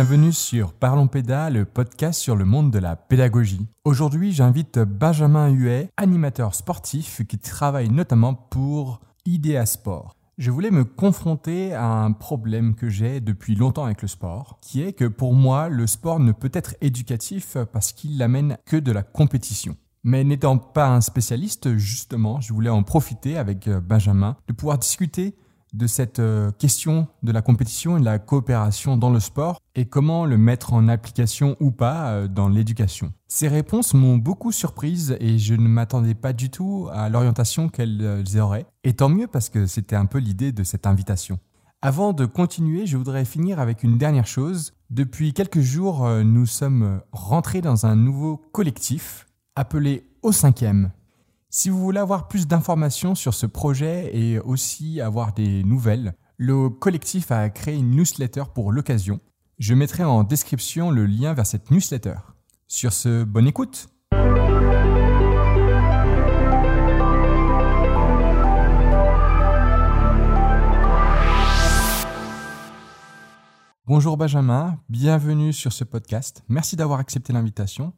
Bienvenue sur Parlons Péda, le podcast sur le monde de la pédagogie. Aujourd'hui, j'invite Benjamin Huet, animateur sportif qui travaille notamment pour Idea Sport. Je voulais me confronter à un problème que j'ai depuis longtemps avec le sport, qui est que pour moi, le sport ne peut être éducatif parce qu'il n'amène que de la compétition. Mais n'étant pas un spécialiste, justement, je voulais en profiter avec Benjamin de pouvoir discuter de cette euh, question de la compétition et de la coopération dans le sport et comment le mettre en application ou pas euh, dans l'éducation. Ces réponses m'ont beaucoup surprise et je ne m'attendais pas du tout à l'orientation qu'elles euh, auraient. Et tant mieux parce que c'était un peu l'idée de cette invitation. Avant de continuer, je voudrais finir avec une dernière chose. Depuis quelques jours, nous sommes rentrés dans un nouveau collectif appelé Au cinquième. Si vous voulez avoir plus d'informations sur ce projet et aussi avoir des nouvelles, le collectif a créé une newsletter pour l'occasion. Je mettrai en description le lien vers cette newsletter. Sur ce, bonne écoute Bonjour Benjamin, bienvenue sur ce podcast. Merci d'avoir accepté l'invitation.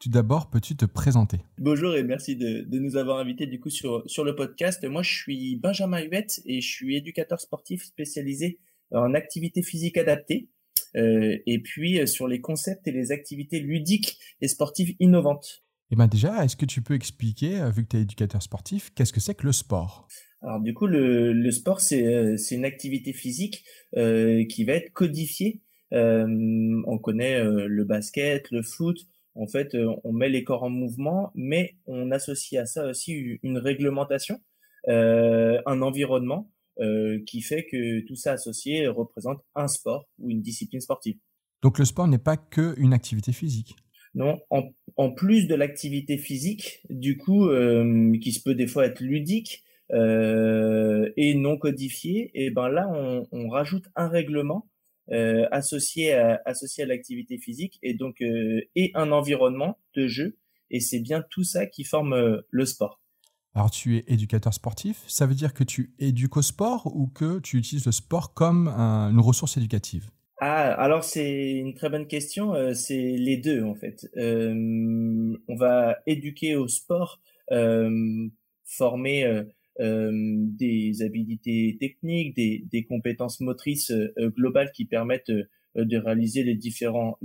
Tout d'abord, peux-tu te présenter? Bonjour et merci de, nous avoir invités du coup sur, sur le podcast. Moi, je suis Benjamin Huette et je suis éducateur sportif spécialisé en activité physique adaptée euh, et puis euh, sur les concepts et les activités ludiques et sportives innovantes. Et eh ben déjà, est-ce que tu peux expliquer, euh, vu que tu es éducateur sportif, qu'est-ce que c'est que le sport? Alors du coup, le, le sport, c'est une activité physique qui va être codifiée. on connaît le basket, le foot, en fait, euh, on met les corps en mouvement, mais on associe à ça aussi une réglementation, euh, un environnement euh, qui fait que tout ça associé représente un sport ou une discipline sportive. Donc le sport n'est pas que une activité physique. Non, en, plus de l'activité physique, du coup, qui se peut des fois être ludique et non codifiée, et ben là on rajoute un règlement euh, associé à, associé à l'activité physique et donc euh, et un environnement de jeu et c'est bien tout ça qui forme euh, le sport. Alors tu es éducateur sportif, ça veut dire que tu éduques au sport ou que tu utilises le sport comme une ressource éducative? Ah, alors c'est une très bonne question. c'est les deux en fait. on va éduquer au sport, former euh, des habilités techniques, des, compétences motrices euh, globales qui permettent euh, de réaliser les différents,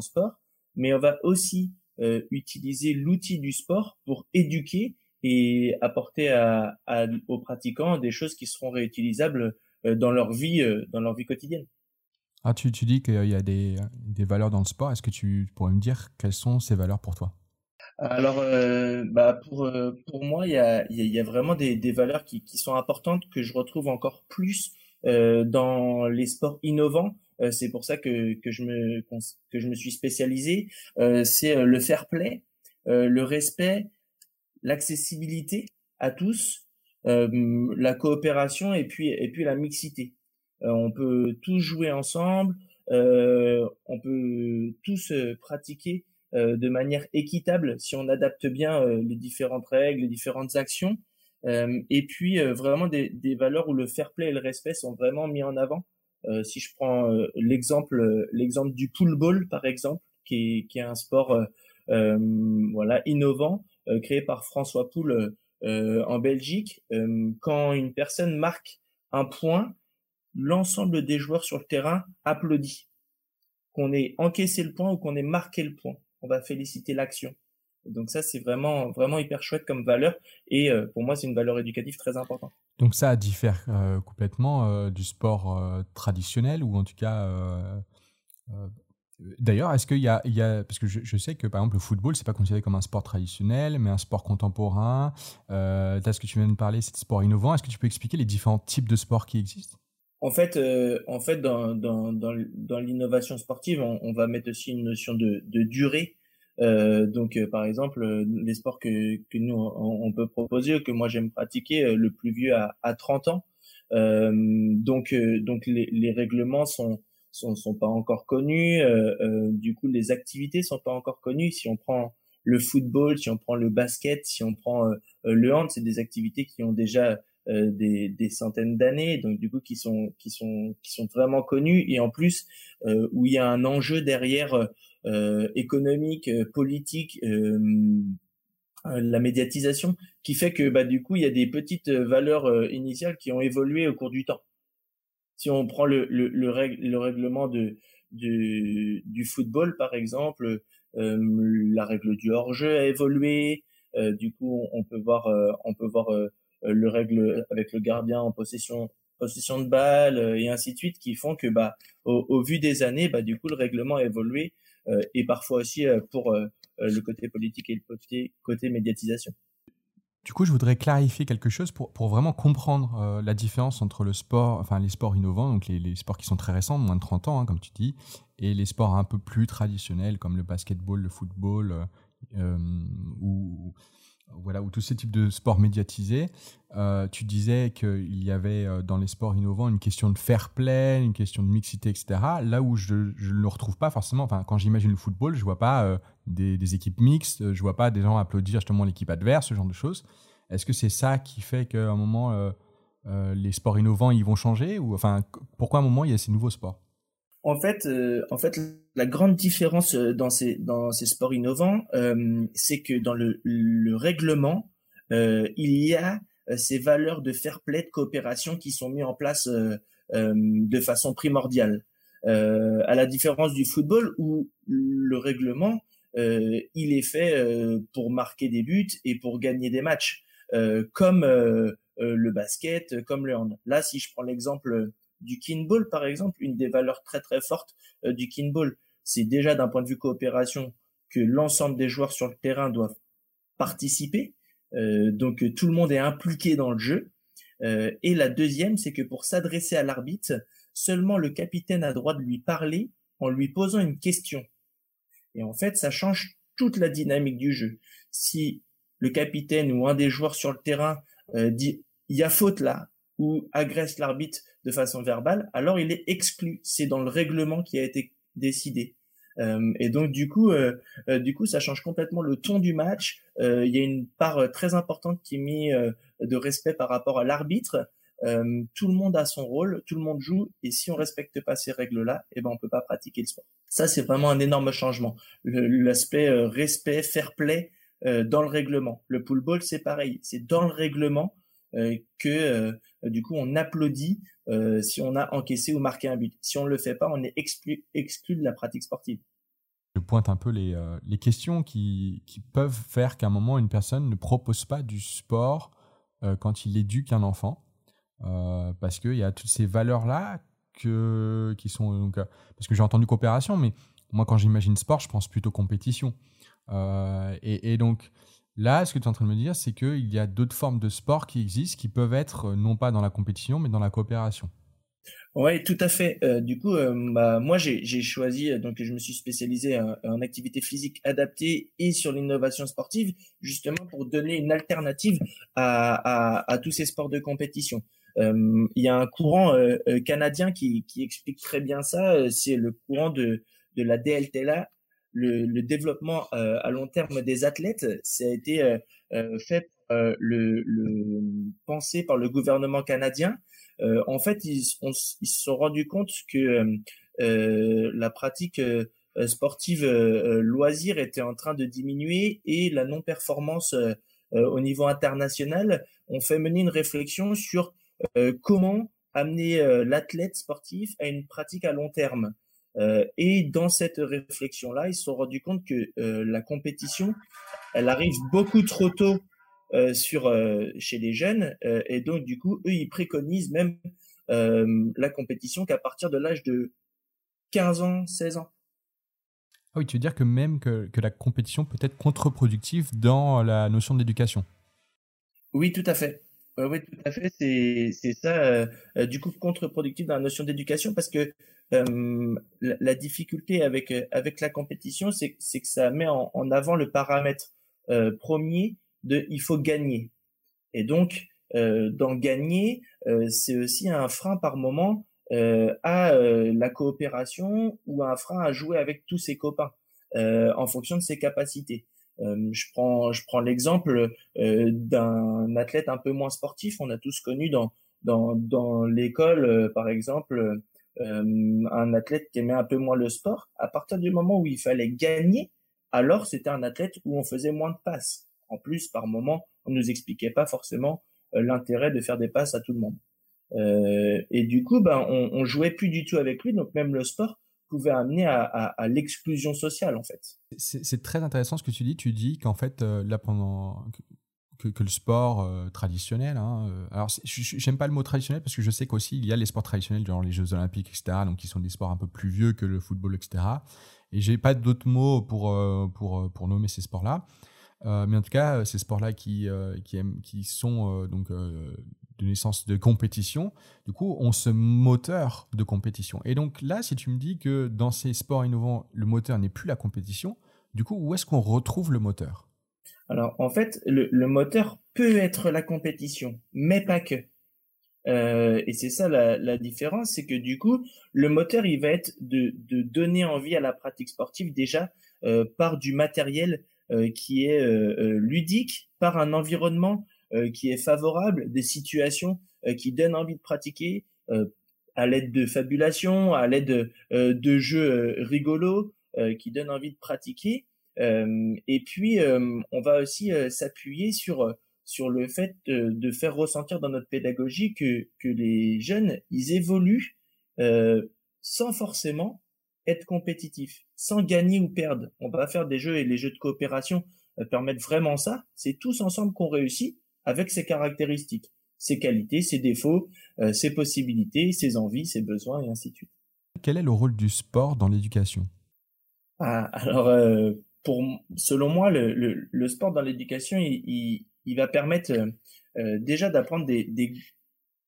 sports. Mais on va aussi utiliser l'outil du sport pour éduquer et apporter aux pratiquants des choses qui seront réutilisables dans leur vie, dans leur vie quotidienne. Ah, tu, dis qu'il y a des valeurs dans le sport. Est-ce que tu pourrais me dire quelles sont ces valeurs pour toi? Alors, euh, bah pour euh, pour moi, il y a il y a vraiment des des valeurs qui qui sont importantes que je retrouve encore plus euh, dans les sports innovants. c'est pour ça que que je me que je me suis spécialisé. c'est le fair play, le respect, l'accessibilité à tous, la coopération et puis et puis la mixité. on peut tous jouer ensemble, on peut tous pratiquer euh, de manière équitable si on adapte bien euh, les différentes règles, les différentes actions. Euh, et puis vraiment des, des, valeurs où le fair play et le respect sont vraiment mis en avant. si je prends l'exemple l'exemple du pool ball par exemple, qui est, qui est un sport voilà innovant créé par François Poul en Belgique. quand une personne marque un point, l'ensemble des joueurs sur le terrain applaudit. Qu'on ait encaissé le point ou qu'on ait marqué le point on va féliciter l'action. Donc ça, c'est vraiment, vraiment hyper chouette comme valeur. Et euh, pour moi, c'est une valeur éducative très importante. Donc ça diffère euh, complètement euh, du sport traditionnel ou en tout cas... D'ailleurs, est-ce qu'il y, a, parce que je, sais que par exemple le football c'est pas considéré comme un sport traditionnel, mais un sport contemporain. Euh, ce que tu viens de parler, c'est sport innovant. Est-ce que tu peux expliquer les différents types de sports qui existent? En fait, en fait, dans, dans, dans, l'innovation sportive, on, va mettre aussi une notion de, de durée. Euh, donc, euh, par exemple, euh, les sports que, que nous on, peut proposer, que moi j'aime pratiquer, le plus vieux à, à 30 ans. donc, donc les, les, règlements sont, sont sont pas encore connus. du coup, les activités sont pas encore connues. Si on prend le football, si on prend le basket, si on prend le hand, c'est des activités qui ont déjà des, des, centaines d'années, donc du coup qui sont qui sont qui sont vraiment connus et en plus où il y a un enjeu derrière économique, politique, la médiatisation, qui fait que bah du coup il y a des petites valeurs initiales qui ont évolué au cours du temps. Si on prend le le, le, le règlement de du, du football par exemple, la règle du hors-jeu a évolué. du coup, on peut voir, on peut voir le règle avec le gardien en possession possession de balle et ainsi de suite qui font que bah au, vu des années bah du coup le règlement a évolué et parfois aussi pour le côté politique et le côté côté médiatisation. Du coup, je voudrais clarifier quelque chose pour, pour vraiment comprendre euh, la différence entre le sport, enfin les sports innovants, donc les, sports qui sont très récents, moins de 30 ans, hein, comme tu dis, et les sports un peu plus traditionnels comme le basketball, le football, euh, euh ou, voilà, ou tous ces types de sports médiatisés. Euh, tu disais qu'il y avait euh, dans les sports innovants une question de fair play, une question de mixité, etc. Là où je ne le retrouve pas forcément, enfin, quand j'imagine le football, je vois pas euh, des, équipes mixtes, je vois pas des gens applaudir justement l'équipe adverse, ce genre de choses. Est-ce que c'est ça qui fait qu'à un moment, les sports innovants, ils vont changer ou, enfin, Pourquoi à un moment, il y a ces nouveaux sports? En fait, en fait, la grande différence dans ces dans ces sports innovants, c'est que dans le, le règlement, il y a euh, ces valeurs de fair play, de coopération qui sont mises en place euh, euh, de façon primordiale. à la différence du football où le règlement il est fait pour marquer des buts et pour gagner des matchs, comme le basket, comme le hand. Là, si je prends l'exemple du kinball, par exemple, une des valeurs très très fortes du kinball, c'est déjà d'un point de vue coopération que l'ensemble des joueurs sur le terrain doivent participer euh, donc tout le monde est impliqué dans le jeu. Euh, et la deuxième, c'est que pour s'adresser à l'arbitre, seulement le capitaine a droit de lui parler en lui posant une question. Et en fait, ça change toute la dynamique du jeu. Si le capitaine ou un des joueurs sur le terrain euh, dit il y a faute là ou agresse l'arbitre de façon verbale, alors il est exclu. C'est dans le règlement qui a été décidé. Euh, et donc du coup, euh, euh, du coup, ça change complètement le ton du match. Il y a une part très importante qui est mise de respect par rapport à l'arbitre. tout le monde a son rôle, tout le monde joue, et si on respecte pas ces règles-là, eh ben on peut pas pratiquer le sport. Ça, c'est vraiment un énorme changement. L'aspect respect, fair play dans le règlement. Le pool ball, c'est pareil, c'est dans le règlement que du coup on applaudit euh, si on a encaissé ou marqué un but. Si on ne le fait pas, on est exclu, de la pratique sportive. Je pointe un peu les, euh, questions qui, peuvent faire qu'à un moment, une personne ne propose pas du sport euh, quand il éduque un enfant. parce qu'il y a toutes ces valeurs-là qui sont. Parce que j'ai entendu coopération, mais moi, quand j'imagine sport, je pense plutôt compétition. Et, donc, Là, ce que tu es en train de me dire, c'est qu'il y a d'autres formes de sport qui existent, qui peuvent être euh, non pas dans la compétition, mais dans la coopération. Oui, tout à fait. Euh, du coup, euh, bah, moi, j'ai choisi, donc je me suis spécialisé en, activité physique adaptée et sur l'innovation sportive, justement pour donner une alternative à, tous ces sports de compétition. Il y a un courant canadien qui, explique très bien ça, c'est le courant de, de la DLTLA, le, développement euh, à long terme des athlètes, ça a été euh, euh, fait le, le, pensé par le gouvernement canadien. en fait, ils, ils, se sont rendus compte que la pratique sportive loisir était en train de diminuer et la non-performance au niveau international ont fait mener une réflexion sur comment amener l'athlète sportif à une pratique à long terme. Euh, et dans cette réflexion-là, ils se sont rendus compte que euh, la compétition, elle arrive beaucoup trop tôt euh, sur chez les jeunes, et donc du coup, eux, ils préconisent même la compétition qu'à partir de l'âge de 15 ans, 16 ans. Ah oui, tu veux dire que même que, que la compétition peut être contre-productive dans la notion d'éducation? Oui, tout à fait. oui, tout à fait. C'est ça, du coup, contre-productif dans la notion d'éducation parce que euh, la, difficulté avec euh, avec la compétition, c'est que ça met en, avant le paramètre euh, premier de il faut gagner. Et donc dans gagner, c'est aussi un frein par moment à la coopération ou un frein à jouer avec tous ses copains en fonction de ses capacités. je prends, je prends l'exemple d'un athlète un peu moins sportif. On a tous connu dans dans, dans l'école, par exemple, un athlète qui aimait un peu moins le sport. À partir du moment où il fallait gagner, alors c'était un athlète où on faisait moins de passes. En plus, par moment, on nous expliquait pas forcément l'intérêt de faire des passes à tout le monde. Euh, et du coup, ben, on, on jouait plus du tout avec lui, donc même le sport pouvait amener à, à, l'exclusion sociale en fait. C'est très intéressant ce que tu dis. Tu dis qu'en fait, euh, là pendant que, le sport euh, traditionnel, hein, alors j'aime pas le mot traditionnel parce que je sais qu'aussi il y a les sports traditionnels genre les Jeux Olympiques, etc. Donc qui sont des sports un peu plus vieux que le football, etc. Et j'ai pas d'autres mots pour pour pour nommer ces sports-là. mais en tout cas, ces sports-là qui, qui, qui sont donc de naissance de compétition, du coup, on ce moteur de compétition. Et donc là, si tu me dis que dans ces sports innovants, le moteur n'est plus la compétition, du coup, où est-ce qu'on retrouve le moteur? Alors, en fait, le, moteur peut être la compétition, mais pas que. Euh, et c'est ça la, différence, c'est que du coup, le moteur, il va être de, donner envie à la pratique sportive déjà euh, par du matériel euh, qui est ludique, par un environnement qui est favorable, des situations qui donnent envie de pratiquer à l'aide de fabulation, à l'aide de jeux rigolos qui donnent envie de pratiquer. Et puis, on va aussi s'appuyer sur sur le fait de, faire ressentir dans notre pédagogie que, que les jeunes, ils évoluent sans forcément être compétitifs, sans gagner ou perdre. On va faire des jeux et les jeux de coopération permettent vraiment ça. C'est tous ensemble qu'on réussit avec ses caractéristiques, ses qualités, ses défauts, euh, ses possibilités, ses envies, ses besoins et ainsi de suite. Quel est le rôle du sport dans l'éducation? Ah, Alors, euh, pour, selon moi, le, le, sport dans l'éducation, il, il, va permettre euh, déjà d'apprendre des, des,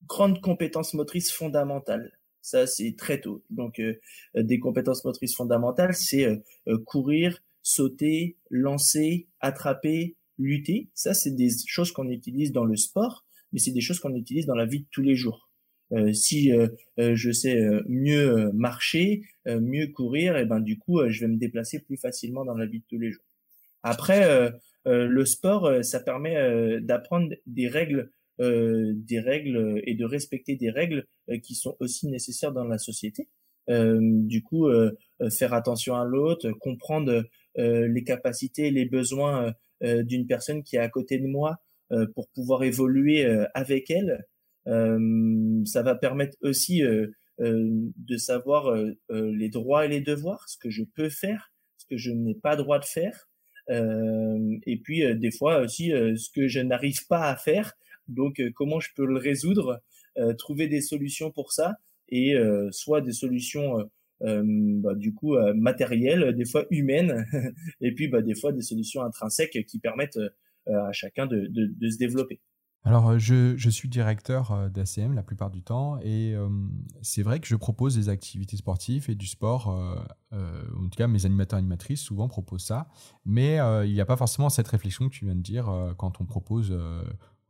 grandes compétences motrices fondamentales. Ça, c'est très tôt. Donc, des compétences motrices fondamentales, c'est courir, sauter, lancer, attraper, lutter, ça c'est des choses qu'on utilise dans le sport, mais c'est des choses qu'on utilise dans la vie de tous les jours. Euh, si euh, euh, je sais mieux marcher, mieux courir, et ben du coup je vais me déplacer plus facilement dans la vie de tous les jours. Après, le sport, ça permet d'apprendre des règles, des règles et de respecter des règles qui sont aussi nécessaires dans la société. du coup, faire attention à l'autre, comprendre les capacités, les besoins euh, d'une personne qui est à côté de moi euh, pour pouvoir évoluer euh, avec elle. Ça va permettre aussi de savoir les droits et les devoirs, ce que je peux faire, ce que je n'ai pas droit de faire. et puis des fois aussi ce que je n'arrive pas à faire. Donc comment je peux le résoudre, trouver des solutions pour ça et soit des solutions euh, bah, du coup euh, matérielles, des fois humaines, et puis bah, des fois des solutions intrinsèques qui permettent euh, à chacun de, de, de se développer. Alors, je, je, suis directeur d'ACM la plupart du temps et c'est vrai que je propose des activités sportives et du sport. en tout cas, mes animateurs et animatrices souvent proposent ça, mais il n'y a pas forcément cette réflexion que tu viens de dire quand on propose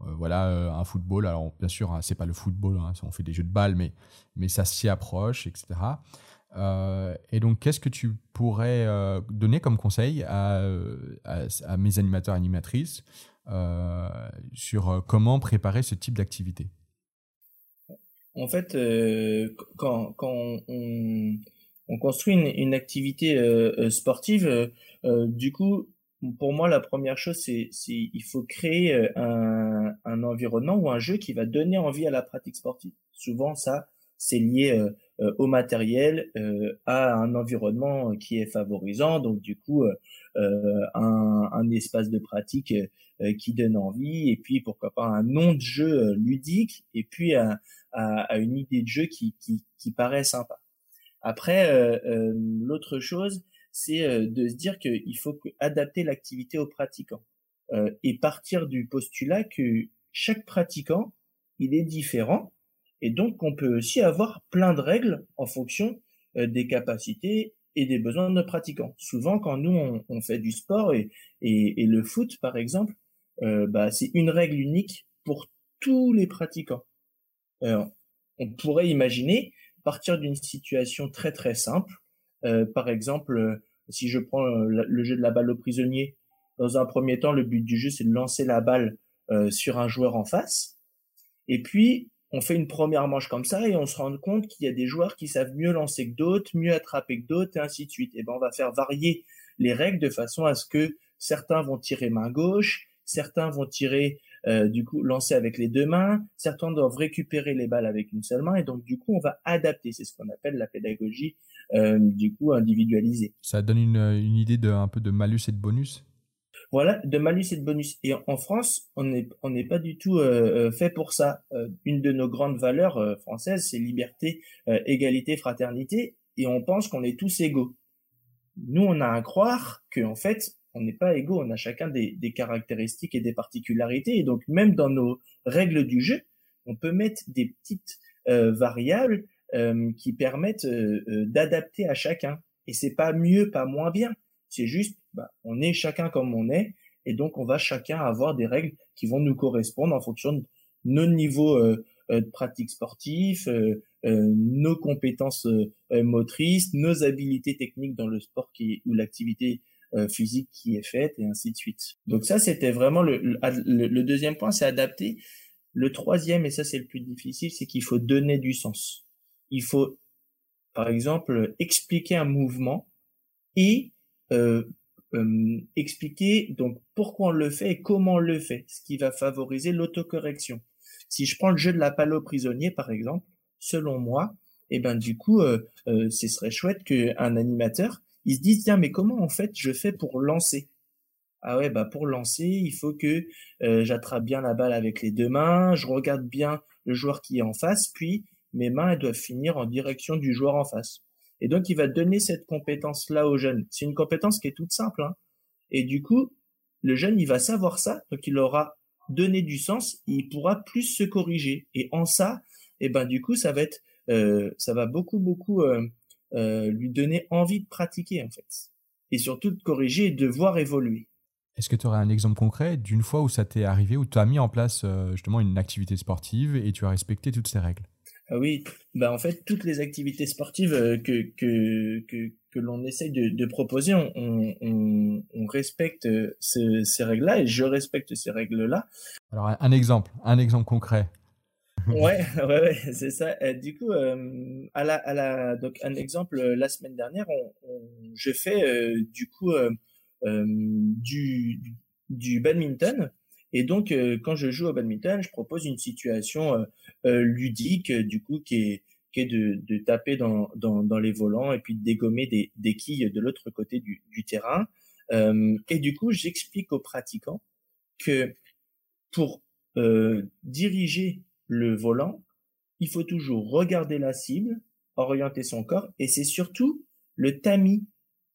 voilà un football. Alors, bien sûr, hein, c'est pas le football, hein, on fait des jeux de balles, mais, mais ça s'y approche, etc. Euh, et donc, qu'est-ce que tu pourrais euh, donner comme conseil à, mes animateurs animatrices euh, sur comment préparer ce type d'activité En fait, quand, quand on, on, construit une, activité sportive, du coup, pour moi, la première chose, c'est il faut créer un, environnement ou un jeu qui va donner envie à la pratique sportive. Souvent, ça, c'est lié euh, au matériel, euh, à un environnement qui est favorisant, donc du coup euh, un, un, espace de pratique qui donne envie, et puis pourquoi pas un nom de jeu ludique, et puis à, à, une idée de jeu qui, qui, qui paraît sympa. Après, l'autre chose, c'est de se dire qu'il faut adapter l'activité aux pratiquants et partir du postulat que chaque pratiquant, il est différent et donc, on peut aussi avoir plein de règles en fonction euh, des capacités et des besoins de nos pratiquants. Souvent, quand nous, on, fait du sport et, le foot, par exemple, euh, bah, c'est une règle unique pour tous les pratiquants. Euh, on pourrait imaginer partir d'une situation très très simple. par exemple, si je prends le jeu de la balle au prisonnier, Dans un premier temps, le but du jeu, c'est de lancer la balle euh, sur un joueur en face. Et puis, on fait une première manche comme ça et on se rend compte qu'il y a des joueurs qui savent mieux lancer que d'autres, mieux attraper que d'autres, et ainsi de suite. Et ben, on va faire varier les règles de façon à ce que certains vont tirer main gauche, certains vont tirer euh, du coup lancer avec les deux mains, certains doivent récupérer les balles avec une seule main et donc du coup on va adapter, c'est ce qu'on appelle la pédagogie euh, du coup individualisée. Ça donne une, une idée de un peu de malus et de bonus? Voilà, de malus et de bonus. Et en France, on n'est pas du tout euh, fait pour ça. une de nos grandes valeurs françaises, c'est liberté, égalité, fraternité, et on pense qu'on est tous égaux. Nous, on a à croire que en fait, on n'est pas égaux, on a chacun des, caractéristiques et des particularités. Et donc, même dans nos règles du jeu, on peut mettre des petites euh, variables euh, qui permettent euh, d'adapter à chacun. Et c'est pas mieux, pas moins bien. C'est juste, bah, on est chacun comme on est, et donc on va chacun avoir des règles qui vont nous correspondre en fonction de nos niveaux de pratique sportive, nos compétences motrices, nos habiletés techniques dans le sport qui, ou l'activité euh, physique qui est faite et ainsi de suite. Donc ça, c'était vraiment le, le, deuxième point, c'est adapter. Le troisième, et ça c'est le plus difficile, c'est qu'il faut donner du sens. Il faut, par exemple, expliquer un mouvement et euh, euh, expliquer donc pourquoi on le fait et comment on le fait, ce qui va favoriser l'autocorrection. Si je prends le jeu de la palo prisonnier, par exemple, selon moi, et eh ben du coup, euh, euh, ce serait chouette qu'un animateur ils se disent tiens mais comment en fait je fais pour lancer? Ah ouais bah pour lancer il faut que euh, j'attrape bien la balle avec les deux mains je regarde bien le joueur qui est en face puis mes mains elles doivent finir en direction du joueur en face et donc il va donner cette compétence là au jeune c'est une compétence qui est toute simple hein. et du coup le jeune il va savoir ça donc il aura donné du sens il pourra plus se corriger et en ça et eh ben du coup ça va être euh, ça va beaucoup beaucoup euh, euh, lui donner envie de pratiquer en fait. Et surtout de corriger et de voir évoluer. Est-ce que tu aurais un exemple concret d'une fois où ça t'est arrivé, où tu as mis en place justement une activité sportive et tu as respecté toutes ces règles? Ah oui, bah en fait toutes les activités sportives euh, que que que, que l'on essaye de, de proposer, on, on, on respecte ces, ces règles-là et je respecte ces règles-là. Alors un exemple, un exemple concret. ouais, ouais, ouais c'est ça. du coup, euh, à la, à la, donc un exemple, euh, la semaine dernière, on, on je fais euh, du coup euh, du, du badminton. Et donc, quand je joue au badminton, je propose une situation ludique, du coup, qui est, de, taper dans, les volants et puis de dégommer des, des quilles de l'autre côté du, du terrain. et du coup, j'explique aux pratiquants que pour diriger le volant, il faut toujours regarder la cible, orienter son corps, et c'est surtout le tamis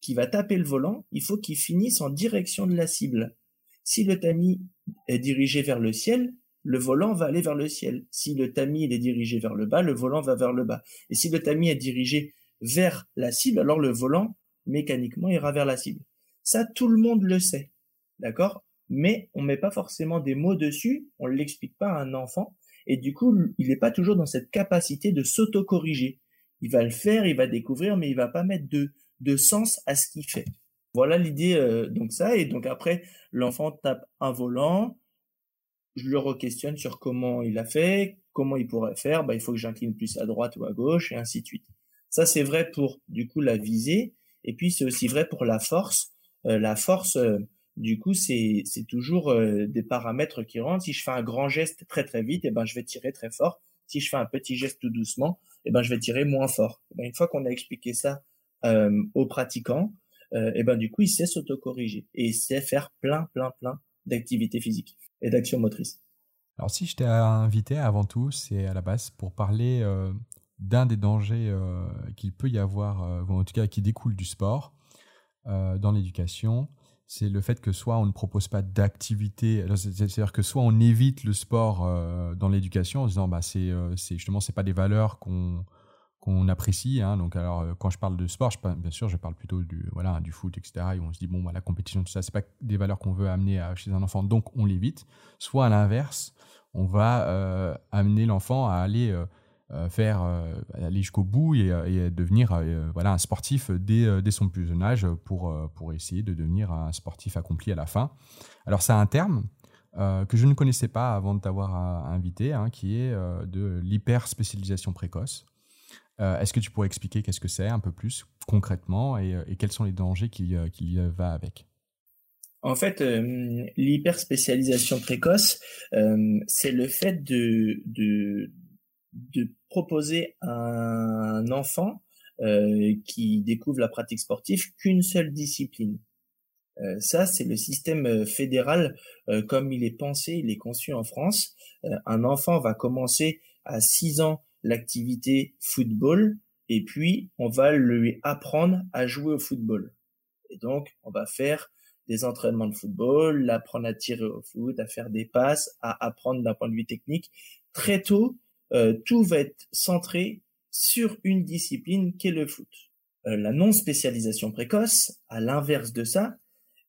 qui va taper le volant, il faut qu'il finisse en direction de la cible. Si le tamis est dirigé vers le ciel, le volant va aller vers le ciel. Si le tamis est dirigé vers le bas, le volant va vers le bas. Et si le tamis est dirigé vers la cible, alors le volant, mécaniquement, ira vers la cible. Ça, tout le monde le sait. D'accord? Mais on met pas forcément des mots dessus, on l'explique pas à un enfant, et du coup, il n'est pas toujours dans cette capacité de s'auto-corriger. Il va le faire, il va découvrir, mais il va pas mettre de, de sens à ce qu'il fait. Voilà l'idée, euh, donc ça. Et donc après, l'enfant tape un volant. Je le re-questionne sur comment il a fait, comment il pourrait faire. Bah, il faut que j'incline plus à droite ou à gauche, et ainsi de suite. Ça, c'est vrai pour, du coup, la visée. Et puis, c'est aussi vrai pour la force. Euh, la force, euh, du coup, c'est toujours euh, des paramètres qui rentrent. Si je fais un grand geste très très vite, eh ben je vais tirer très fort. Si je fais un petit geste tout doucement, eh ben je vais tirer moins fort. Eh ben, une fois qu'on a expliqué ça euh, aux pratiquants, euh, eh ben du coup, il sait s'autocorriger et il sait faire plein plein plein d'activités physiques et d'actions motrices. Alors si je t'ai invité avant tout, c'est à la base pour parler d'un des dangers qu'il peut y avoir, ou en tout cas qui découle du sport dans l'éducation c'est le fait que soit on ne propose pas d'activité, c'est-à-dire que soit on évite le sport euh, dans l'éducation en disant bah c'est euh, justement c'est pas des valeurs qu'on qu'on apprécie. Hein. donc alors euh, quand je parle de sport, bien sûr je parle plutôt du voilà du foot etc. Et on se dit bon bah, la compétition tout ça c'est pas des valeurs qu'on veut amener chez un enfant donc on l'évite. Soit à l'inverse on va amener l'enfant à aller faire aller jusqu'au bout et, devenir voilà un sportif dès, dès, son plus jeune âge pour, pour essayer de devenir un sportif accompli à la fin. Alors ça a un terme que je ne connaissais pas avant de t'avoir invité, hein, qui est de l'hyperspécialisation précoce. Est-ce que tu pourrais expliquer qu'est-ce que c'est un peu plus concrètement et, quels sont les dangers qui, qui va avec? En fait, euh, l'hyperspécialisation précoce, euh, c'est le fait de, de, proposer à un enfant euh, qui découvre la pratique sportive qu'une seule discipline. ça, c'est le système fédéral comme il est pensé, il est conçu en France. un enfant va commencer à 6 ans l'activité football et puis on va lui apprendre à jouer au football. Et donc, on va faire des entraînements de football, l'apprendre à tirer au foot, à faire des passes, à apprendre d'un point de vue technique. Très tôt, euh, tout va être centré sur une discipline qu'est le foot. Euh, la non-spécialisation précoce, à l'inverse de ça,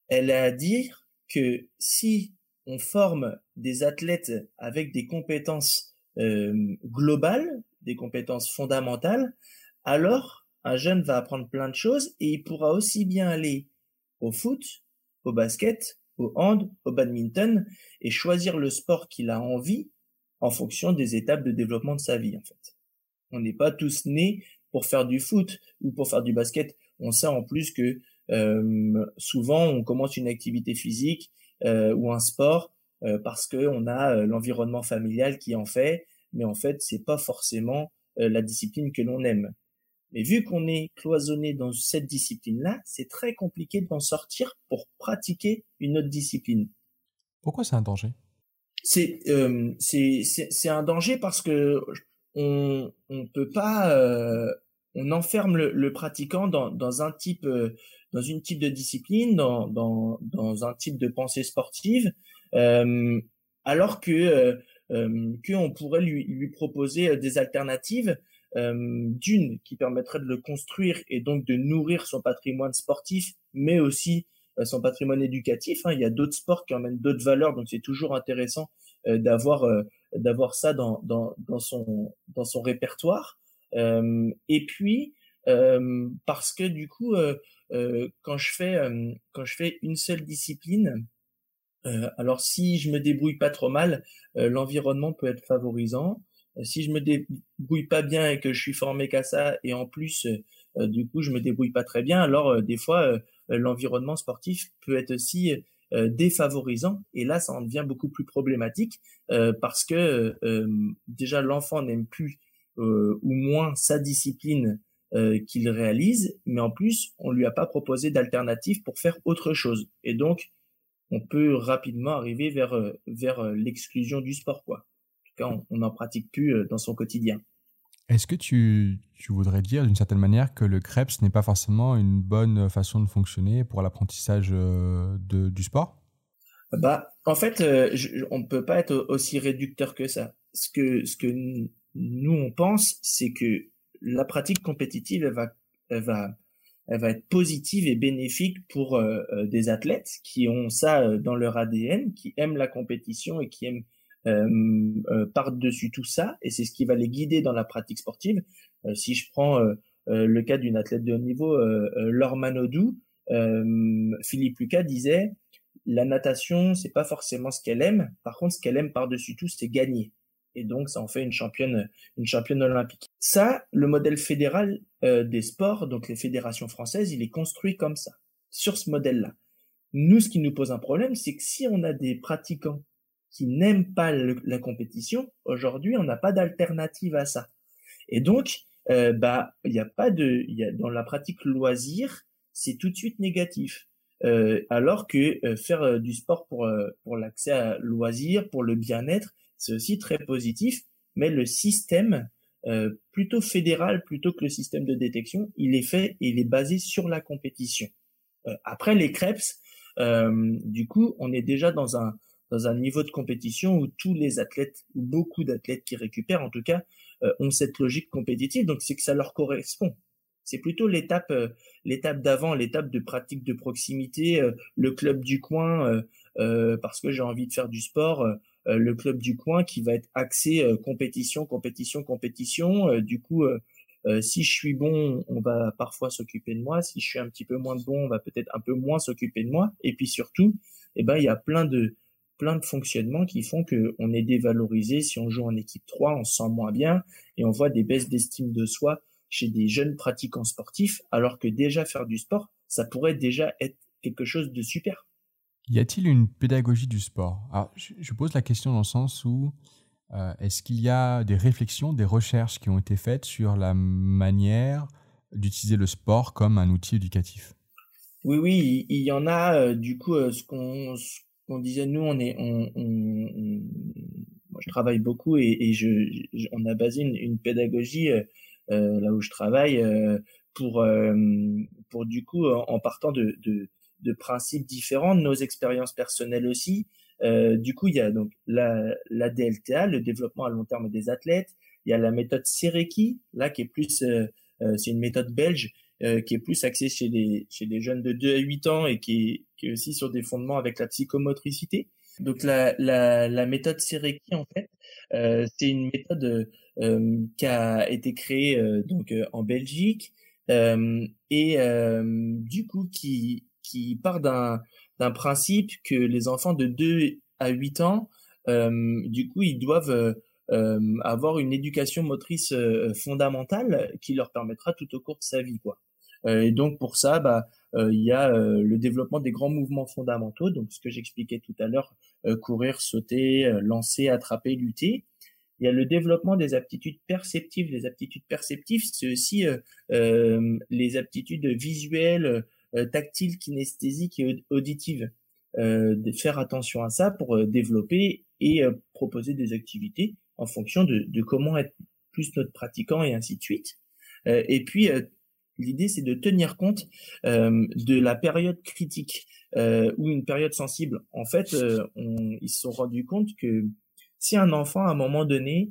elle a à dire que si on forme des athlètes avec des compétences globales, des compétences fondamentales, alors un jeune va apprendre plein de choses et il pourra aussi bien aller au foot au basket, au hand, au badminton, et choisir le sport qu'il a envie en fonction des étapes de développement de sa vie, en fait. On n'est pas tous nés pour faire du foot ou pour faire du basket. On sait en plus que euh, souvent on commence une activité physique euh, ou un sport euh, parce que on a l'environnement familial qui en fait, mais en fait c'est pas forcément la discipline que l'on aime. Mais vu qu'on est cloisonné dans cette discipline-là, c'est très compliqué d'en sortir pour pratiquer une autre discipline. Pourquoi c'est un danger? C'est euh, c'est un danger parce que on on peut pas euh, on enferme le, le pratiquant dans, dans un type euh, dans une type de discipline dans dans dans un type de pensée sportive euh, alors que euh, euh qu'on pourrait lui lui proposer des alternatives euh, d'une qui permettrait de le construire et donc de nourrir son patrimoine sportif, mais aussi euh, son patrimoine éducatif. Hein. Il y a d'autres sports qui emmènent d'autres valeurs, donc c'est toujours intéressant euh, d'avoir d'avoir ça dans, dans, dans son dans son répertoire. et puis parce que du coup, quand je fais quand je fais une seule discipline, alors si je me débrouille pas trop mal, l'environnement peut être favorisant. Euh, si je me débrouille pas bien et que je suis formé qu'à ça et en plus euh, du coup je me débrouille pas très bien alors euh, des fois l'environnement sportif peut être aussi défavorisant et là ça en devient beaucoup plus problématique parce que déjà l'enfant n'aime plus ou moins sa discipline qu'il réalise mais en plus on lui a pas proposé d'alternative pour faire autre chose et donc on peut rapidement arriver vers vers l'exclusion du sport quoi on n'en pratique plus euh, dans son quotidien. Est-ce que tu, voudrais dire d'une certaine manière que le CREPS n'est pas forcément une bonne façon de fonctionner pour l'apprentissage euh, du sport? Bah, En fait, euh, on ne peut pas être aussi réducteur que ça. Ce que, ce que nous, on pense, c'est que la pratique compétitive, elle va, elle va, elle va être positive et bénéfique pour des athlètes qui ont ça dans leur ADN, qui aiment la compétition et qui aiment euh, euh, par-dessus tout ça, et c'est ce qui va les guider dans la pratique sportive. Euh, si je prends le cas d'une athlète de haut niveau, Laure Manodou, Philippe Lucas disait la natation, c'est pas forcément ce qu'elle aime. Par contre, ce qu'elle aime par-dessus tout, c'est gagner. Et donc, ça en fait une championne, une championne olympique. Ça, le modèle fédéral des sports, donc les fédérations françaises, il est construit comme ça, sur ce modèle-là. Nous, ce qui nous pose un problème, c'est que si on a des pratiquants qui n'aiment pas la compétition, aujourd'hui, on n'a pas d'alternative à ça. Et donc, euh, bah, il n'y a pas de, y a, dans la pratique loisir, c'est tout de suite négatif. Euh, alors que euh, faire euh, du sport pour euh, pour l'accès à loisir, pour le bien-être, c'est aussi très positif. Mais le système plutôt fédéral, plutôt que le système de détection, il est fait et il est basé sur la compétition. après les crêpes, du coup, on est déjà dans un dans un niveau de compétition où tous les athlètes, ou beaucoup d'athlètes qui récupèrent en tout cas, euh, ont cette logique compétitive, donc c'est que ça leur correspond. C'est plutôt l'étape euh, l'étape d'avant, l'étape de pratique de proximité, euh, le club du coin, parce que j'ai envie de faire du sport. Le club du coin qui va être axé compétition, compétition, compétition. du coup, si je suis bon, on va parfois s'occuper de moi. Si je suis un petit peu moins bon, on va peut-être un peu moins s'occuper de moi. Et puis surtout, eh ben, il y a plein de plein de fonctionnements qui font que on est dévalorisé. Si on joue en équipe 3, on se sent moins bien et on voit des baisses d'estime de soi chez des jeunes pratiquants sportifs, alors que déjà faire du sport, ça pourrait déjà être quelque chose de super. Y a-t-il une pédagogie du sport? Alors, je pose la question dans le sens où euh, est-ce qu'il y a des réflexions, des recherches qui ont été faites sur la manière d'utiliser le sport comme un outil éducatif? Oui, oui, il y en a. Euh, du coup, euh, ce qu'on disait, nous, on est, moi, je travaille beaucoup et, on a basé une pédagogie là où je travaille, pour pour du coup en partant de, de principes différents, nos expériences personnelles aussi. du coup, il y a donc la, la DLTA, le développement à long terme des athlètes. Il y a la méthode Sereki, là qui est plus, c'est une méthode belge qui est plus axée chez les chez les jeunes de 2 à 8 ans et qui est, qui est aussi sur des fondements avec la psychomotricité. Donc la, la, la méthode Sereki en fait, euh, c'est une méthode euh, qui a été créée euh, donc en Belgique et du coup qui qui part d'un principe que les enfants de 2 à 8 ans du coup ils doivent avoir une éducation motrice fondamentale qui leur permettra tout au cours de sa vie quoi. et donc pour ça bah il y a le développement des grands mouvements fondamentaux donc ce que j'expliquais tout à l'heure courir, sauter, lancer, attraper, lutter il y a le développement des aptitudes perceptives. Les aptitudes perceptives, c'est aussi euh, euh, les aptitudes visuelles, euh, tactiles, kinesthésiques et auditives. de faire attention à ça pour développer et proposer des activités en fonction de, de, comment être plus notre pratiquant et ainsi de suite. et puis l'idée c'est de tenir compte de la période critique ou une période sensible. En fait, on, ils se sont rendus compte que si un enfant, à un moment donné,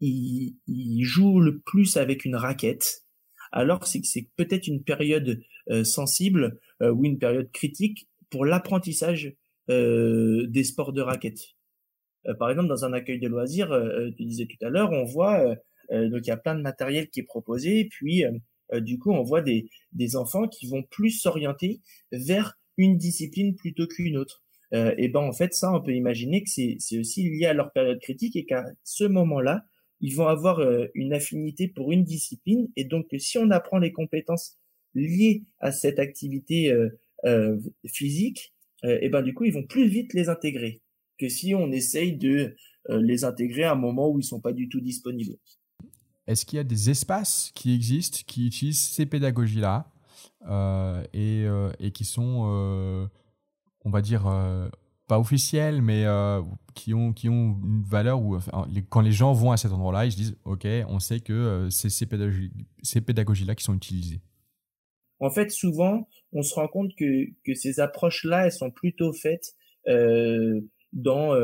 il, joue le plus avec une raquette, alors c'est que c'est peut-être une période euh, sensible euh, ou une période critique pour l'apprentissage euh, des sports de raquette. par exemple, dans un accueil de loisirs, tu disais tout à l'heure, on voit donc il y a plein de matériel qui est proposé, puis du coup on voit des, enfants qui vont plus s'orienter vers une discipline plutôt qu'une autre. Euh, et ben en fait ça on peut imaginer que c'est aussi lié à leur période critique et qu'à ce moment-là ils vont avoir euh, une affinité pour une discipline et donc si on apprend les compétences liées à cette activité euh, physique et ben du coup ils vont plus vite les intégrer que si on essaye de les intégrer à un moment où ils sont pas du tout disponibles. Est-ce qu'il y a des espaces qui existent qui utilisent ces pédagogies-là et, qui sont on va dire, euh, pas officielles, mais euh, qui, ont, qui ont une valeur où quand les gens vont à cet endroit-là, ils se disent, OK, on sait que euh, c'est ces pédagogies, ces pédagogies-là qui sont utilisées. En fait, souvent, on se rend compte que, que ces approches-là, elles sont plutôt faites dans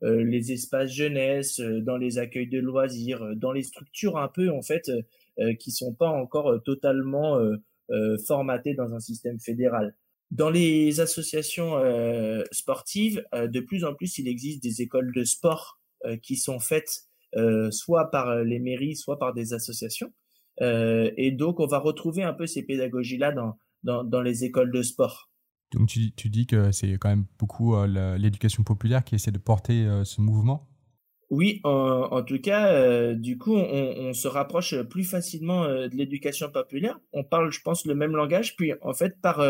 les espaces jeunesse, dans les accueils de loisirs, dans les structures un peu, en fait, qui sont pas encore totalement formatées dans un système fédéral. Dans les associations euh, sportives, euh, de plus en plus, il existe des écoles de sport euh, qui sont faites soit par les mairies, soit par des associations. et donc, on va retrouver un peu ces pédagogies-là dans, dans, dans, les écoles de sport. Donc, tu, tu dis que c'est quand même beaucoup l'éducation populaire qui essaie de porter ce mouvement? Oui, en, en, tout cas, du coup, on, on, se rapproche plus facilement de l'éducation populaire. On parle, je pense, le même langage. Puis, en fait, par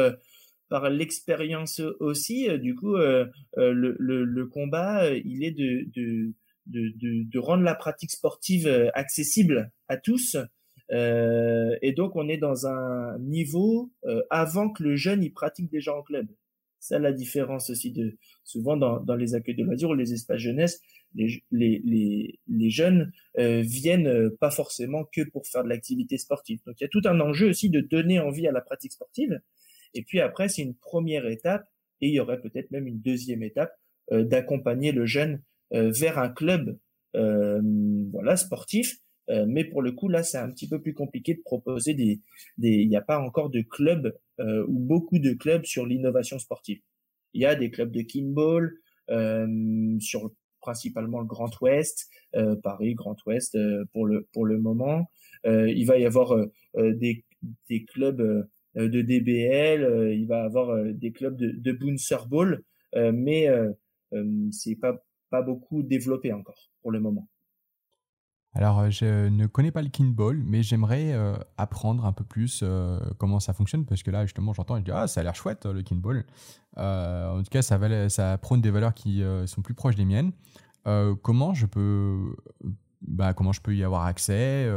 par l'expérience aussi. Euh, du coup, euh, euh, le, le, le, combat, il est de, de, de, de, rendre la pratique sportive accessible à tous. Euh, et donc, on est dans un niveau avant que le jeune il pratique déjà en club. Ça, la différence aussi de souvent dans, dans les accueils de loisirs ou les espaces jeunesse, les, les, les, les jeunes euh, viennent pas forcément que pour faire de l'activité sportive. Donc, il y a tout un enjeu aussi de donner envie à la pratique sportive. Et puis après, c'est une première étape, et il y aurait peut-être même une deuxième étape euh, d'accompagner le jeune euh, vers un club, euh, voilà, sportif. mais pour le coup, là, c'est un petit peu plus compliqué de proposer des, des. Il n'y a pas encore de clubs ou beaucoup de clubs sur l'innovation sportive. Il y a des clubs de kinball sur principalement le Grand Ouest, Paris, Grand Ouest pour le pour le moment. il va y avoir des des clubs de DBL, il va avoir des clubs de, de Bouncer Ball, mais c'est pas pas beaucoup développé encore pour le moment. Alors, euh, je ne connais pas le kinball, mais j'aimerais euh, apprendre un peu plus euh, comment ça fonctionne, parce que là, justement, j'entends je dis Ah, ça a l'air chouette, le kinball. en tout cas, ça, ça prône des valeurs qui sont plus proches des miennes. comment je peux. Bah, comment je peux y avoir accès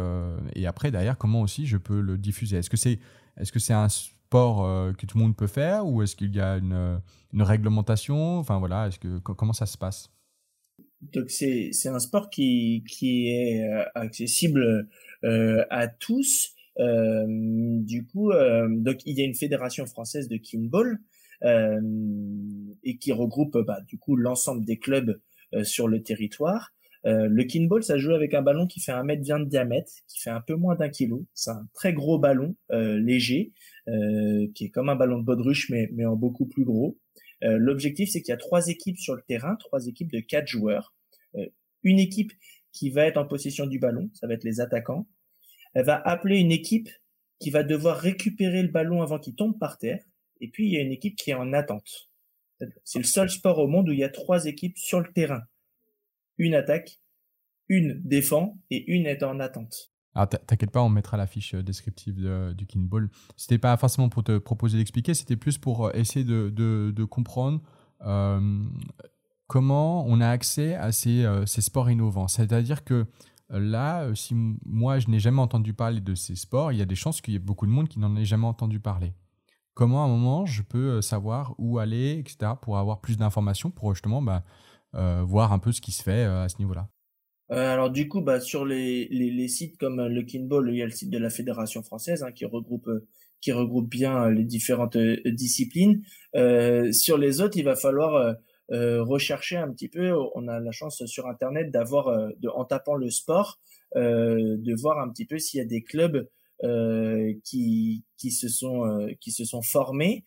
et après derrière comment aussi je peux le diffuser? Est-ce que c'est est-ce que c'est un sport que tout le monde peut faire ou est-ce qu'il y a une, réglementation? Enfin voilà comment ça se passe? Donc c'est un sport qui est euh, accessible euh, à tous. Euh, du coup, euh, il y a une fédération française de kinball euh, et qui regroupe bah, du coup l'ensemble des clubs sur le territoire. Le kinball, ça joue avec un ballon qui fait un mètre vingt de diamètre, qui fait un peu moins d'un kilo. C'est un très gros ballon léger, qui est comme un ballon de baudruche mais mais en beaucoup plus gros. Euh, l'objectif, c'est qu'il y a trois équipes sur le terrain, trois équipes de quatre joueurs. Euh, une équipe qui va être en possession du ballon, ça va être les attaquants. Elle va appeler une équipe qui va devoir récupérer le ballon avant qu'il tombe par terre. Et puis, il y a une équipe qui est en attente. C'est le seul sport au monde où il y a trois équipes sur le terrain. Une attaque, une défend et une est en attente. Alors t'inquiète pas, on mettra la fiche euh, descriptive du Kinball. C'était pas forcément pour te proposer d'expliquer, c'était plus pour euh, essayer de, de, comprendre euh, comment on a accès à ces, ces sports innovants. C'est-à-dire que là, si moi je n'ai jamais entendu parler de ces sports, il y a des chances qu'il y ait beaucoup de monde qui n'en ait jamais entendu parler. Comment à un moment je peux savoir où aller, etc., pour avoir plus d'informations, pour justement bah, voir un peu ce qui se fait à ce niveau-là euh, alors du coup, bah, sur les, les, les, sites comme euh, le Kinball, il y a le site de la Fédération française hein, qui regroupe euh, qui regroupe bien les différentes disciplines. sur les autres, il va falloir rechercher un petit peu. On a la chance sur Internet d'avoir, de, en tapant le sport, de voir un petit peu s'il y a des clubs qui qui se sont qui se sont formés.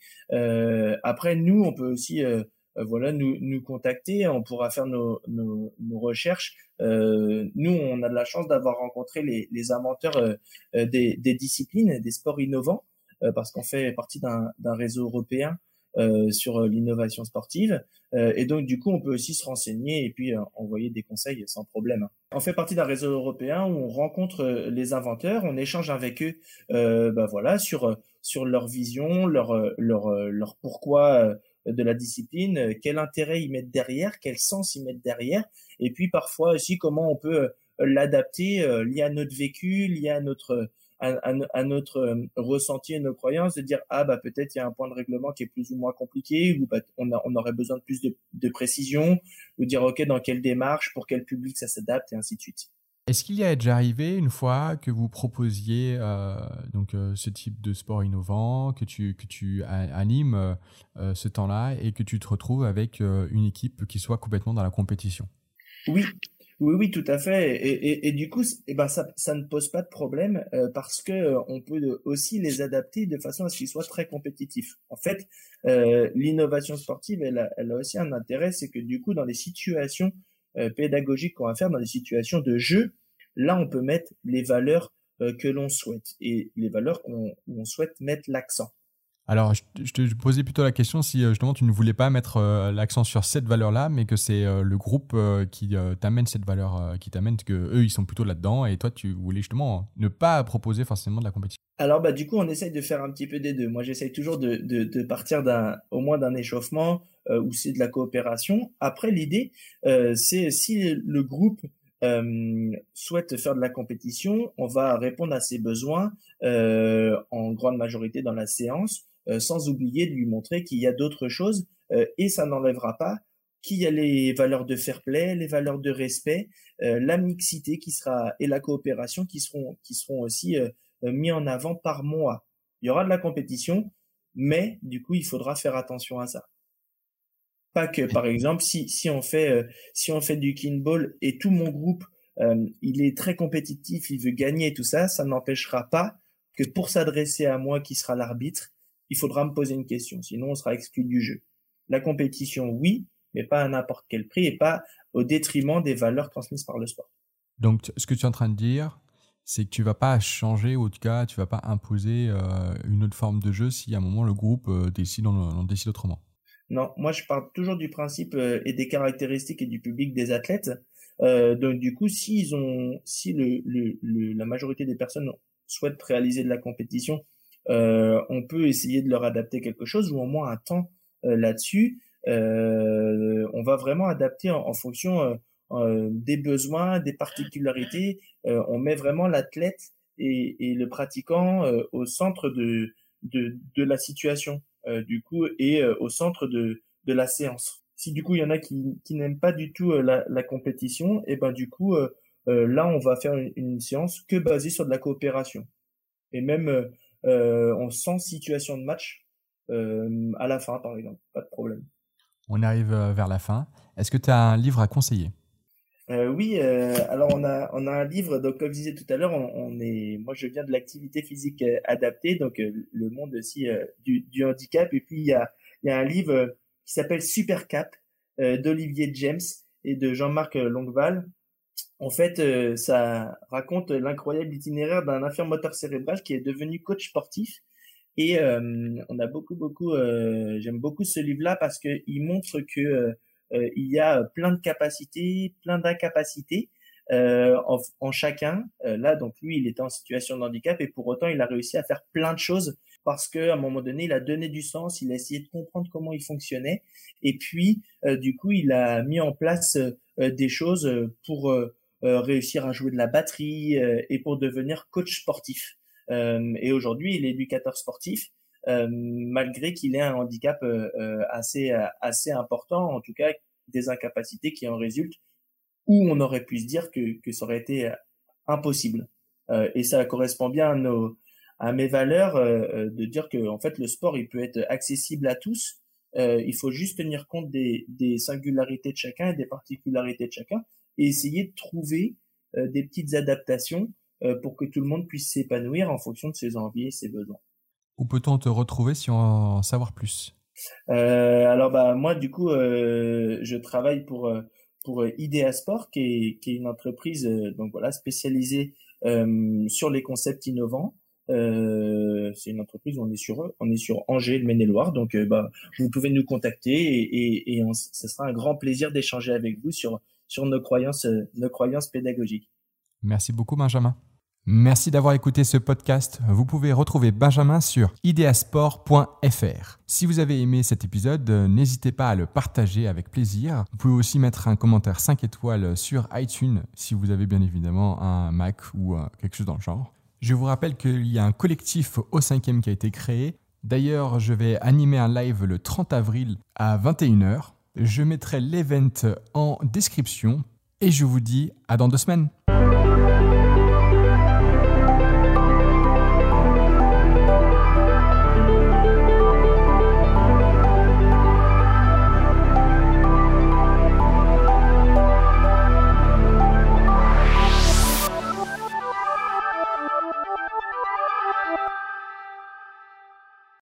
après, nous, on peut aussi euh, voilà, nous, nous contacter, on pourra faire nos, nos, nos recherches. Euh, nous, on a de la chance d'avoir rencontré les, les inventeurs euh, euh, des, des, disciplines, des sports innovants, parce qu'on fait partie d'un réseau européen euh, sur l'innovation sportive. Euh, et donc, du coup, on peut aussi se renseigner et puis envoyer des conseils sans problème. On fait partie d'un réseau européen où on rencontre les inventeurs, on échange avec eux, euh, bah voilà, sur sur leur vision, leur leur leur pourquoi de la discipline, euh, quel intérêt ils mettent derrière, quel sens ils mettent derrière, et puis parfois aussi comment on peut euh, l'adapter euh, lié à notre vécu, lié à notre à, notre ressenti et nos croyances, de dire ah bah peut-être il y a un point de règlement qui est plus ou moins compliqué, ou bah, on, on aurait besoin de plus de, de précision, ou dire ok dans quelle démarche, pour quel public ça s'adapte et ainsi de suite. Est-ce qu'il y a déjà arrivé une fois que vous proposiez euh, donc euh, ce type de sport innovant, que tu que tu animes euh, ce temps-là et que tu te retrouves avec une équipe qui soit complètement dans la compétition? Oui, oui, oui, tout à fait. Et, et, et du coup, eh ben ça, ça ne pose pas de problème parce que on peut aussi les adapter de façon à ce qu'ils soient très compétitifs. En fait, l'innovation sportive, elle a, elle a aussi un intérêt, c'est que du coup, dans les situations pédagogique qu'on va faire dans des situations de jeu, là on peut mettre les valeurs euh, que l'on souhaite et les valeurs où on souhaite mettre l'accent. Alors, je te posais plutôt la question si euh, justement tu ne voulais pas mettre l'accent sur cette valeur-là, mais que c'est le groupe qui t'amène cette valeur, qui t'amène que eux ils sont plutôt là-dedans, et toi tu voulais justement ne pas proposer forcément de la compétition. Alors bah du coup on essaye de faire un petit peu des deux. Moi j'essaye toujours de, de, de partir d'un au moins d'un échauffement euh, ou c'est de la coopération. Après l'idée euh, c'est si le groupe euh, souhaite faire de la compétition, on va répondre à ses besoins euh, en grande majorité dans la séance, euh, sans oublier de lui montrer qu'il y a d'autres choses et ça n'enlèvera pas qu'il y a les valeurs de fair play, les valeurs de respect, la mixité qui sera et la coopération qui seront qui seront aussi euh, mis en avant par mois. Il y aura de la compétition, mais du coup, il faudra faire attention à ça. Pas que, par exemple, si, si on fait euh, si on fait du kinball et tout mon groupe euh, il est très compétitif, il veut gagner tout ça, ça n'empêchera pas que pour s'adresser à moi qui sera l'arbitre, il faudra me poser une question, sinon on sera exclu du jeu. La compétition, oui, mais pas à n'importe quel prix et pas au détriment des valeurs transmises par le sport. Donc, ce que tu es en train de dire, c'est que tu vas pas changer, ou en tout cas, tu vas pas imposer euh, une autre forme de jeu si à un moment le groupe décide, on, décide autrement. Non, moi je parle toujours du principe euh, et des caractéristiques et du public des athlètes. donc du coup, si ont, si le, le, la majorité des personnes souhaitent réaliser de la compétition, on peut essayer de leur adapter quelque chose ou au moins un temps là-dessus. on va vraiment adapter en fonction euh, des besoins, des particularités. Euh, on met vraiment l'athlète et, et, le pratiquant euh, au centre de la situation, du coup, et au centre de, de la séance. Si du coup il y en a qui, qui n'aiment pas du tout la, la, compétition, et ben du coup là on va faire une, séance que basée sur de la coopération. Et même euh, on sent situation de match euh, à la fin, par exemple. Pas de problème. On arrive vers la fin. Est-ce que tu as un livre à conseiller? Euh, oui, euh, alors on a on a un livre donc comme je disais tout à l'heure, on, est moi je viens de l'activité physique euh, adaptée donc le monde aussi du, du handicap et puis il y a il y a un livre qui s'appelle Super Cap d'Olivier James et de Jean-Marc Longval. En fait, ça raconte l'incroyable itinéraire d'un infirme moteur cérébral qui est devenu coach sportif et on a beaucoup beaucoup j'aime beaucoup ce livre-là parce que il montre que euh, il y a plein de capacités, plein d'incapacités euh, en, en, chacun. Euh, là, donc lui, il était en situation de handicap et pour autant, il a réussi à faire plein de choses parce qu'à un moment donné, il a donné du sens, il a essayé de comprendre comment il fonctionnait et puis du coup, il a mis en place des choses pour réussir à jouer de la batterie et pour devenir coach sportif. et aujourd'hui, il est éducateur sportif euh, malgré qu'il ait un handicap euh, euh, assez assez important, en tout cas des incapacités qui en résultent, où on aurait pu se dire que, que ça aurait été impossible. et ça correspond bien à, nos, mes valeurs de dire que en fait le sport il peut être accessible à tous. il faut juste tenir compte des, des singularités de chacun et des particularités de chacun et essayer de trouver des petites adaptations pour que tout le monde puisse s'épanouir en fonction de ses envies et ses besoins. Où peut-on te retrouver si on en savoir plus? Euh, Alors bah moi du coup euh, je travaille pour euh, pour Idea Sport qui est, qui est une entreprise donc voilà spécialisée sur les concepts innovants. c'est une entreprise où on est sur on est sur Angers, le Maine-et-Loire. Donc bah vous pouvez nous contacter et et, et ce sera un grand plaisir d'échanger avec vous sur sur nos croyances nos croyances pédagogiques. Merci beaucoup Benjamin. Merci d'avoir écouté ce podcast. Vous pouvez retrouver Benjamin sur ideasport.fr. Si vous avez aimé cet épisode, n'hésitez pas à le partager avec plaisir. Vous pouvez aussi mettre un commentaire 5 étoiles sur iTunes si vous avez bien évidemment un Mac ou euh, quelque chose dans le genre. Je vous rappelle qu'il y a un collectif au 5e qui a été créé. D'ailleurs, je vais animer un live le 30 avril à 21h. Je mettrai l'event en description et je vous dis à dans deux semaines.